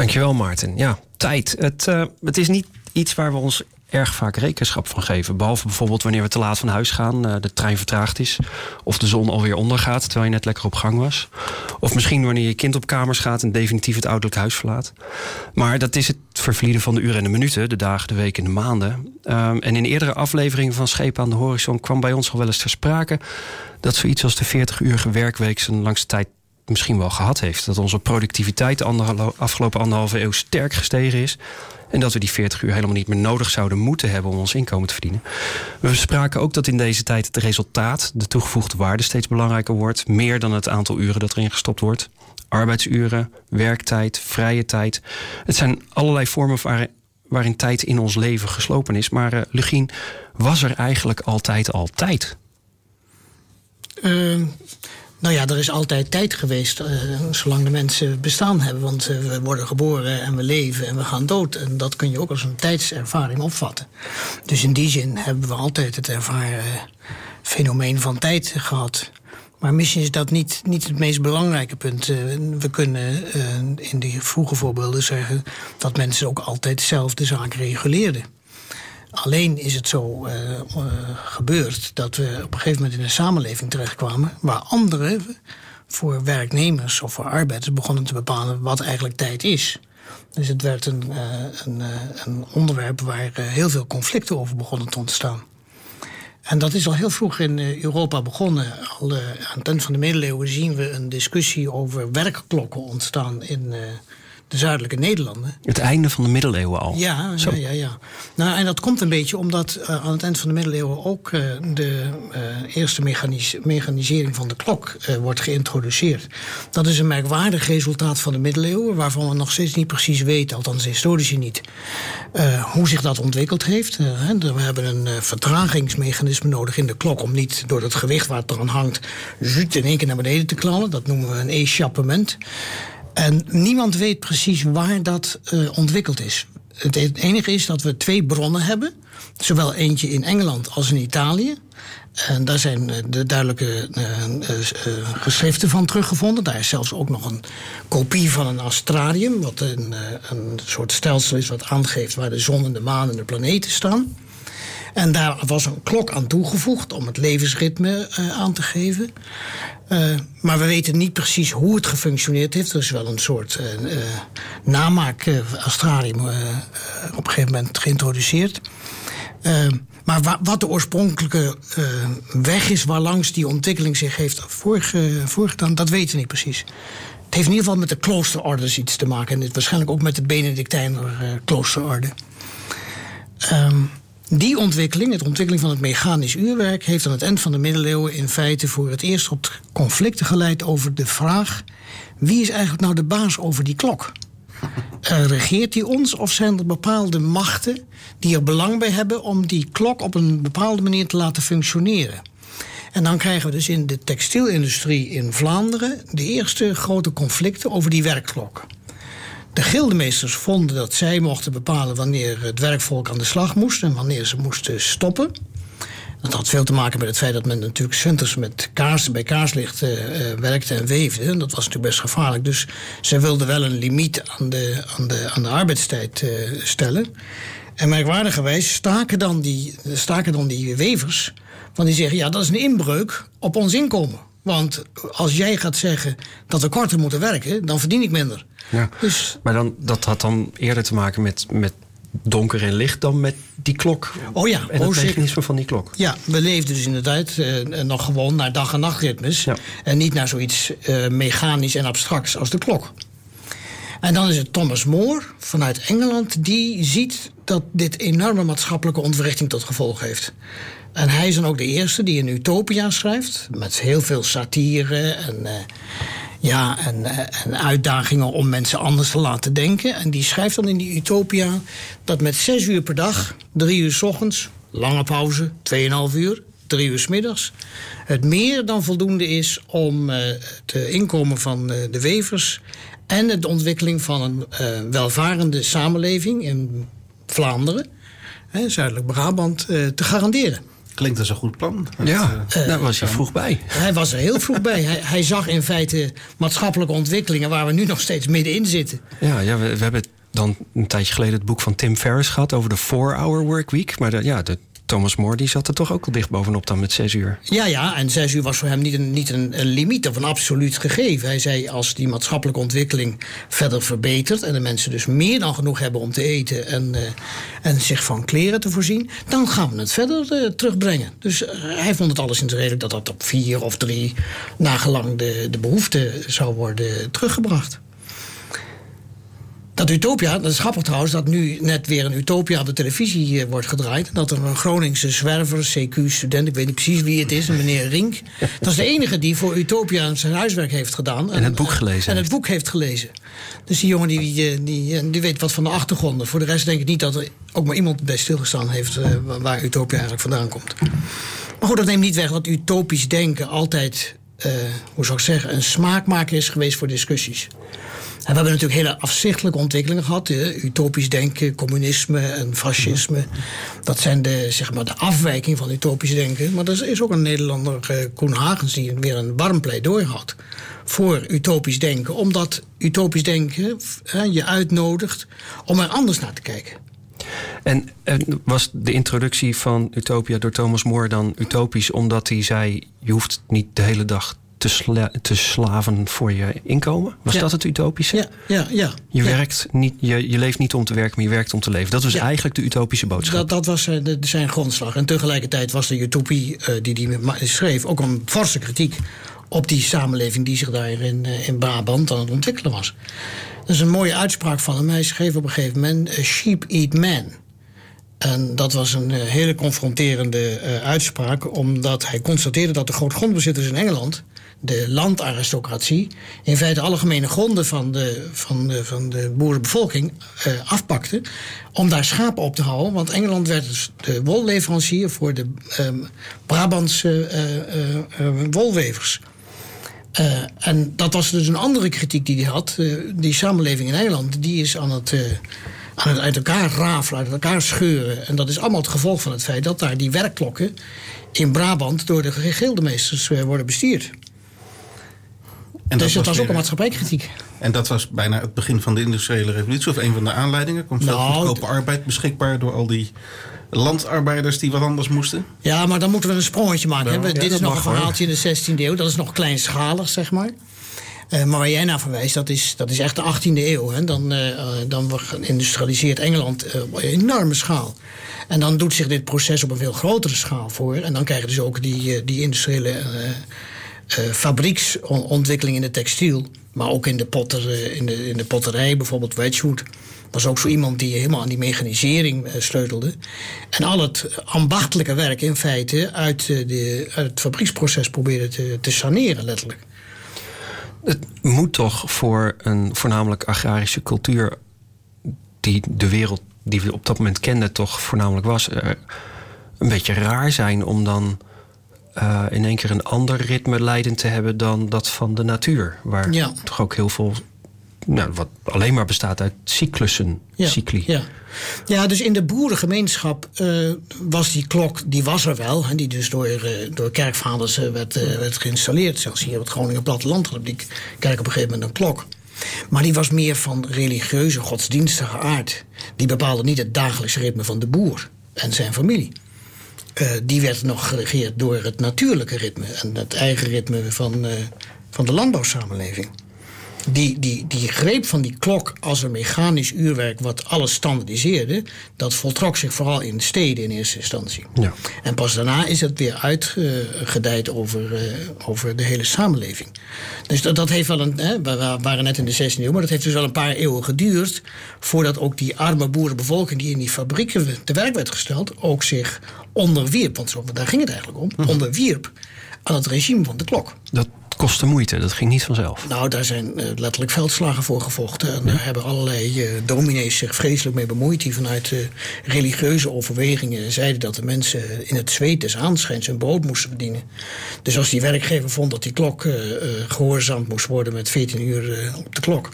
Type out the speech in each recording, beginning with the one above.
Dankjewel, Maarten. Ja, tijd. Het, uh, het is niet iets waar we ons erg vaak rekenschap van geven. Behalve bijvoorbeeld wanneer we te laat van huis gaan, uh, de trein vertraagd is. Of de zon alweer ondergaat terwijl je net lekker op gang was. Of misschien wanneer je kind op kamers gaat en definitief het ouderlijk huis verlaat. Maar dat is het vervlieden van de uren en de minuten, de dagen, de weken en de maanden. Um, en in eerdere afleveringen van Schepen aan de Horizon kwam bij ons al wel eens ter sprake dat zoiets als de 40-urige werkweek zijn langste tijd misschien wel gehad heeft. Dat onze productiviteit de afgelopen anderhalve eeuw sterk gestegen is. En dat we die 40 uur helemaal niet meer nodig zouden moeten hebben om ons inkomen te verdienen. We spraken ook dat in deze tijd het resultaat, de toegevoegde waarde, steeds belangrijker wordt. Meer dan het aantal uren dat erin gestopt wordt. Arbeidsuren, werktijd, vrije tijd. Het zijn allerlei vormen waarin, tijd in ons leven geslopen is. Maar uh, was er eigenlijk altijd altijd? Uh, nou ja, er is altijd tijd geweest, uh, zolang de mensen bestaan hebben. Want uh, we worden geboren en we leven en we gaan dood. En dat kun je ook als een tijdservaring opvatten. Dus in die zin hebben we altijd het ervaren fenomeen van tijd gehad. Maar misschien is dat niet, niet het meest belangrijke punt. We kunnen in die vroege voorbeelden zeggen dat mensen ook altijd zelf de zaak reguleerden. Alleen is het zo uh, uh, gebeurd dat we op een gegeven moment in een samenleving terechtkwamen waar anderen voor werknemers of voor arbeiders begonnen te bepalen wat eigenlijk tijd is. Dus het werd een, uh, een, een onderwerp waar heel veel conflicten over begonnen te ontstaan. En dat is al heel vroeg in Europa begonnen. Al aan het eind van de middeleeuwen zien we een discussie over werkklokken ontstaan in de zuidelijke Nederlanden. Het einde van de middeleeuwen al. Ja, ja, ja, ja. Nou, en dat komt een beetje omdat uh, aan het eind van de middeleeuwen ook uh, de uh, eerste mechanis mechanisering van de klok wordt geïntroduceerd. Dat is een merkwaardig resultaat van de middeleeuwen, waarvan we nog steeds niet precies weten, althans historici niet, hoe zich dat ontwikkeld heeft. we hebben een vertragingsmechanisme nodig in de klok om niet door het gewicht waar het eraan hangt, zuut in één keer naar beneden te knallen. Dat noemen we een échappement. En niemand weet precies waar dat uh, ontwikkeld is. Het enige is dat we twee bronnen hebben. Zowel eentje in Engeland als in Italië. En daar zijn de duidelijke uh, geschriften van teruggevonden. Daar is zelfs ook nog een kopie van een astrarium. Wat een, een soort stelsel is wat aangeeft waar de zon en de maan en de planeten staan. En daar was een klok aan toegevoegd om het levensritme aan te geven. Uh, maar we weten niet precies hoe het gefunctioneerd heeft. Er is wel een soort uh, uh, namaak astrarium op een gegeven moment geïntroduceerd. maar wa wat de oorspronkelijke weg is waarlangs die ontwikkeling zich heeft voorge voorgedaan, dat weten we niet precies. Het heeft in ieder geval met de kloosterordes iets te maken. En dit waarschijnlijk ook met de Benedictijner kloosterorde. Um, die ontwikkeling, de ontwikkeling van het mechanisch uurwerk, heeft aan het eind van de middeleeuwen in feite voor het eerst tot conflicten geleid over de vraag: wie is eigenlijk nou de baas over die klok? Uh, regeert die ons of zijn er bepaalde machten die er belang bij hebben om die klok op een bepaalde manier te laten functioneren? En dan krijgen we dus in de textielindustrie in Vlaanderen de eerste grote conflicten over die werkklok. De gildemeesters vonden dat zij mochten bepalen wanneer het werkvolk aan de slag moest en wanneer ze moesten stoppen. Dat had veel te maken met het feit dat men natuurlijk centers met kaars, bij kaarslicht uh, werkte en weefde. Dat was natuurlijk best gevaarlijk. Dus zij wilden wel een limiet aan de, aan de, aan de arbeidstijd uh, stellen. En merkwaardigerwijs staken dan, die, staken dan die wevers. Want die zeggen, ja, dat is een inbreuk op ons inkomen. Want als jij gaat zeggen dat we korter moeten werken, dan verdien ik minder. Ja. Dus, maar dan, dat had dan eerder te maken met, met donker en licht dan met die klok. Oh ja, en het mechanisme van die klok. Ja, we leefden dus inderdaad uh, nog gewoon naar dag- en nachtritmes. Ja. En niet naar zoiets uh, mechanisch en abstracts als de klok. En dan is het Thomas More vanuit Engeland, die ziet dat dit enorme maatschappelijke ontwrichting tot gevolg heeft. En hij is dan ook de eerste die een utopia schrijft. Met heel veel satire en, uh, ja, en, uh, en, uitdagingen om mensen anders te laten denken. En die schrijft dan in die utopia dat met zes uur per dag, drie uur s ochtends, lange pauze, tweeënhalf uur, drie uur s middags. Het meer dan voldoende is om uh, het inkomen van de wevers en de ontwikkeling van een welvarende samenleving in Vlaanderen, zuidelijk Brabant, te garanderen. Klinkt als een goed plan. Ja, uh, daar was hij vroeg bij. Hij was er heel vroeg bij. Hij, hij, zag in feite maatschappelijke ontwikkelingen waar we nu nog steeds middenin zitten. Ja, ja we, we hebben dan een tijdje geleden het boek van Tim Ferriss gehad over de 4-hour workweek. Maar de, ja, de, Thomas More die zat er toch ook al dicht bovenop dan met zes uur. Ja, ja, en zes uur was voor hem niet een, niet een, limiet of een absoluut gegeven. Hij zei als die maatschappelijke ontwikkeling verder verbetert en de mensen dus meer dan genoeg hebben om te eten en, uh, en zich van kleren te voorzien, dan gaan we het verder uh, terugbrengen. Dus uh, hij vond het alles in redelijk dat dat op vier of drie nagelang de, de behoefte zou worden teruggebracht. Dat Utopia, dat is grappig trouwens, dat nu net weer een Utopia op de televisie wordt gedraaid. Dat er een Groningse zwerver, CQ-student, ik weet niet precies wie het is, een meneer Rink. Dat is de enige die voor Utopia zijn huiswerk heeft gedaan. En, het boek gelezen. En het boek heeft gelezen. Dus die jongen die, die, die weet wat van de achtergronden. Voor de rest denk ik niet dat er ook maar iemand bij stilgestaan heeft waar Utopia eigenlijk vandaan komt. Maar goed, dat neemt niet weg dat utopisch denken altijd, uh, hoe zou ik zeggen, een smaakmaker is geweest voor discussies. We hebben natuurlijk hele afzichtelijke ontwikkelingen gehad. Utopisch denken, communisme en fascisme. Dat zijn de, zeg maar, de afwijking van utopisch denken. Maar er is ook een Nederlander, uh, Koen Hagens, die weer een warm pleidooi had voor utopisch denken. Omdat utopisch denken uh, je uitnodigt om er anders naar te kijken. En, en, was de introductie van Utopia door Thomas More dan utopisch omdat hij zei: je hoeft niet de hele dag te, sla te slaven voor je inkomen? Was ja. dat het utopische? Ja, ja, ja. Je, ja. Werkt niet, je, je leeft niet om te werken, maar je werkt om te leven. Dat was eigenlijk de utopische boodschap. Dat, dat was de, zijn grondslag. En tegelijkertijd was de utopie uh, die hij schreef ook een forse kritiek op die samenleving die zich daar in, uh, in Brabant aan het ontwikkelen was. Dat is een mooie uitspraak van hem. Hij schreef op een gegeven moment: Sheep eat man. En dat was een uh, hele confronterende uh, uitspraak, omdat hij constateerde dat de grootgrondbezitters in Engeland, de landaristocratie, in feite alle gemene gronden van de, van de, van de boerenbevolking uh, afpakten. om daar schapen op te houden. Want Engeland werd dus de wolleverancier voor de um, Brabantse wolwevers. Uh, en dat was dus een andere kritiek die hij had. Die samenleving in Engeland die is aan het, aan het uit elkaar rafelen, uit elkaar scheuren. En dat is allemaal het gevolg van het feit dat daar die werkklokken in Brabant door de gildemeesters worden bestuurd. En dus dat was, was ook een maatschappijkritiek. En dat was bijna het begin van de industriële revolutie, of een van de aanleidingen? Komt veel nou, goedkope arbeid beschikbaar door al die landarbeiders die wat anders moesten? Ja, maar dan moeten we een sprongetje maken. Ja, Dit is nog een verhaaltje in de 16e eeuw. Dat is nog kleinschalig, zeg maar. Uh, maar waar jij naar verwijst, dat is, dat is echt de 18e eeuw. Hè. Dan, uh, dan industrialiseert Engeland uh, op een enorme schaal. En dan doet zich dit proces op een veel grotere schaal voor. En dan krijg je dus ook die, die industriële fabrieksontwikkeling in de textiel. Maar ook in de, in de, in de potterij, bijvoorbeeld Wedgwood was ook zo iemand die helemaal aan die mechanisering sleutelde. En al het ambachtelijke werk in feite uit, de, uit het fabrieksproces probeerde te, te saneren, letterlijk. Het moet toch voor een voornamelijk agrarische cultuur, die de wereld die we op dat moment kenden, toch voornamelijk was, een beetje raar zijn om dan. Uh, in één keer een ander ritme leidend te hebben dan dat van de natuur. Waar ja. toch ook heel veel nou, wat alleen maar bestaat uit cyclussen, ja, cycli. Ja. ja, dus in de boerengemeenschap uh, was die klok, die was er wel. En die dus door, uh, door kerkvaders uh, werd, werd geïnstalleerd. Zelfs hier op het Groningen platteland had die kerk op een gegeven moment een klok. Maar die was meer van religieuze, godsdienstige aard. Die bepaalde niet het dagelijkse ritme van de boer en zijn familie. die werd nog geregeerd door het natuurlijke ritme en het eigen ritme van, van de landbouwsamenleving die, die, die greep van die klok als een mechanisch uurwerk wat alles standaardiseerde, dat voltrok zich vooral in steden in eerste instantie. Ja. En pas daarna is het weer uitgedijd over, uh, over de hele samenleving. Dus dat, dat heeft wel een. Hè, we waren net in de 16e eeuw, maar dat heeft dus wel een paar eeuwen geduurd. voordat ook die arme boerenbevolking die in die fabrieken te werk werd gesteld, ook zich onderwierp. Want zo, daar ging het eigenlijk om. Mhm. Onderwierp aan het regime van de klok. Dat kostte moeite, dat ging niet vanzelf. Nou, daar zijn uh, letterlijk veldslagen voor gevochten. En daar hebben allerlei uh, dominees zich vreselijk mee bemoeid... die vanuit uh, religieuze overwegingen zeiden... dat de mensen in het zweet des aanschijns hun brood moesten verdienen. Dus als die werkgever vond dat die klok gehoorzaamd moest worden... met 14 uur op de klok...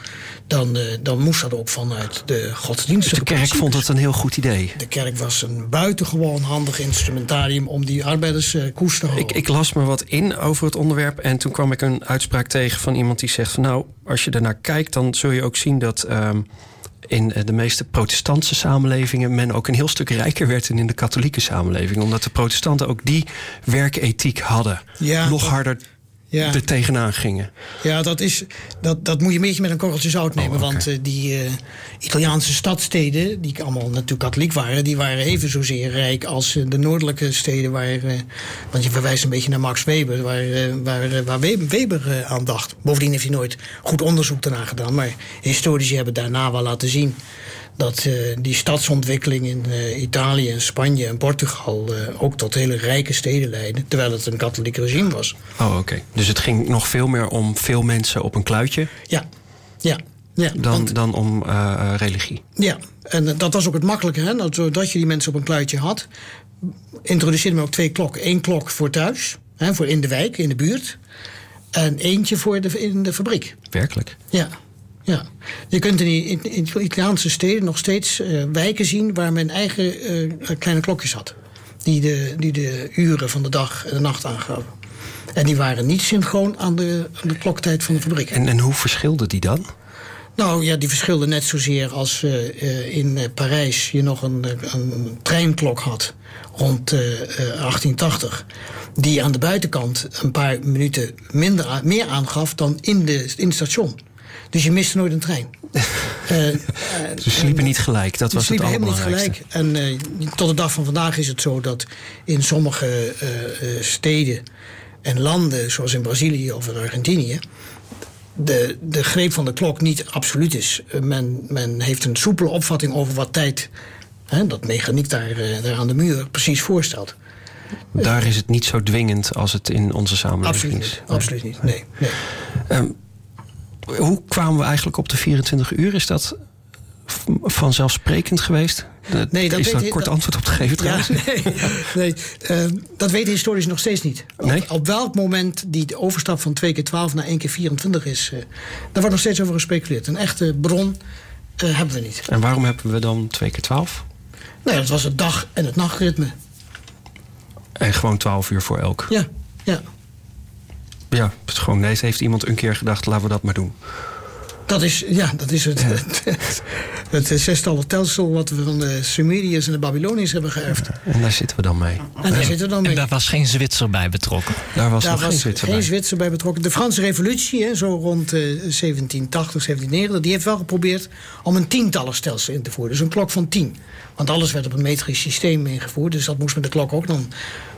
Dan, dan moest dat ook vanuit de godsdienstige De kerk vond het een heel goed idee. De kerk was een buitengewoon handig instrumentarium... om die arbeiders koers te houden. Ik, ik las me wat in over het onderwerp... en toen kwam ik een uitspraak tegen van iemand die zegt van nou, als je ernaar kijkt, dan zul je ook zien dat um, in de meeste protestantse samenlevingen men ook een heel stuk rijker werd dan in de katholieke samenleving. Omdat de protestanten ook die werkethiek hadden. Ja, Nog harder ja. er tegenaan gingen. Ja, dat, is, dat, dat moet je een beetje met een korreltje zout nemen. Oh, okay. Want uh, die uh, Italiaanse stadsteden, die allemaal natuurlijk katholiek waren... die waren even zozeer rijk als de noordelijke steden. Waar, want je verwijst een beetje naar Max Weber, waar, waar, waar Weber aan dacht. Bovendien heeft hij nooit goed onderzoek daarna gedaan. Maar historici hebben daarna wel laten zien dat uh, die stadsontwikkeling in uh, Italië en Spanje en Portugal uh, ook tot hele rijke steden leidde, terwijl het een katholiek regime was. Oh, oké. Okay. Dus het ging nog veel meer om veel mensen op een kluitje? Ja, ja. ja dan, want, dan om religie? Ja, en dat was ook het makkelijke. Hè? Dat, je die mensen op een kluitje had, introduceerde men ook twee klokken. Eén klok voor thuis, hè, voor in de wijk, in de buurt. En eentje voor de, in de fabriek. Werkelijk? Ja. Ja, je kunt in, in, in Italiaanse steden nog steeds uh, wijken zien waar men eigen uh, kleine klokjes had. Die de, die de uren van de dag en de nacht aangaven. En die waren niet synchroon aan de, aan de kloktijd van de fabriek. En, en hoe verschilden die dan? Nou ja, die verschilden net zozeer als uh, in Parijs je nog een, een treinklok had rond 1880. Die aan de buitenkant een paar minuten minder, meer aangaf dan in, de, in het station. Dus je miste nooit een trein. uh, Ze sliepen niet gelijk, dat was het helemaal niet gelijk. En uh, tot de dag van vandaag is het zo dat in sommige uh, steden en landen, zoals in Brazilië of in Argentinië, de, de greep van de klok niet absoluut is. Men, men heeft een soepele opvatting over wat tijd, hè, dat mechaniek daar, daar aan de muur, precies voorstelt. Daar is het niet zo dwingend als het in onze samenleving absoluut is. Niet, absoluut niet, nee. nee. Um, hoe kwamen we eigenlijk op de 24 uur? Is dat vanzelfsprekend geweest? Dat nee, dat is daar een kort antwoord op te geven trouwens. Ja, nee, nee uh, dat weten historici nog steeds niet. Nee? Op, op, welk moment die overstap van 2 keer 12 naar 1 keer 24 is... Uh, daar wordt nog steeds over gespeculeerd. Een echte bron uh, hebben we niet. En waarom hebben we dan 2 keer 12? Nou, dat was het dag- en het nachtritme. En gewoon 12 uur voor elk? Ja, ja. Ja, het gewoon nee, heeft iemand een keer gedacht, laten we dat maar doen. Dat is, ja, dat is het, het, het, het zestallig stelsel wat we van de Sumeriërs en de Babyloniërs hebben geërfd. Ja, en daar zitten we dan mee. En daar zitten we dan mee. En daar was geen Zwitser bij betrokken? Daar was daar nog was geen Zwitser geen bij. Zwitser bij betrokken. De Franse revolutie, hè, zo rond uh, 1780, 1790, die heeft wel geprobeerd om een tientallig stelsel in te voeren. Dus een klok van tien. Want alles werd op een metrisch systeem ingevoerd, dus dat moest met de klok ook dan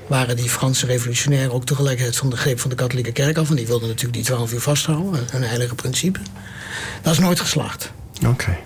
waren die Franse revolutionairen ook tegelijkertijd van de greep van de katholieke kerk af. En die wilden natuurlijk die twaalf uur vasthouden, een heilige principe. Dat is nooit geslaagd. Oké.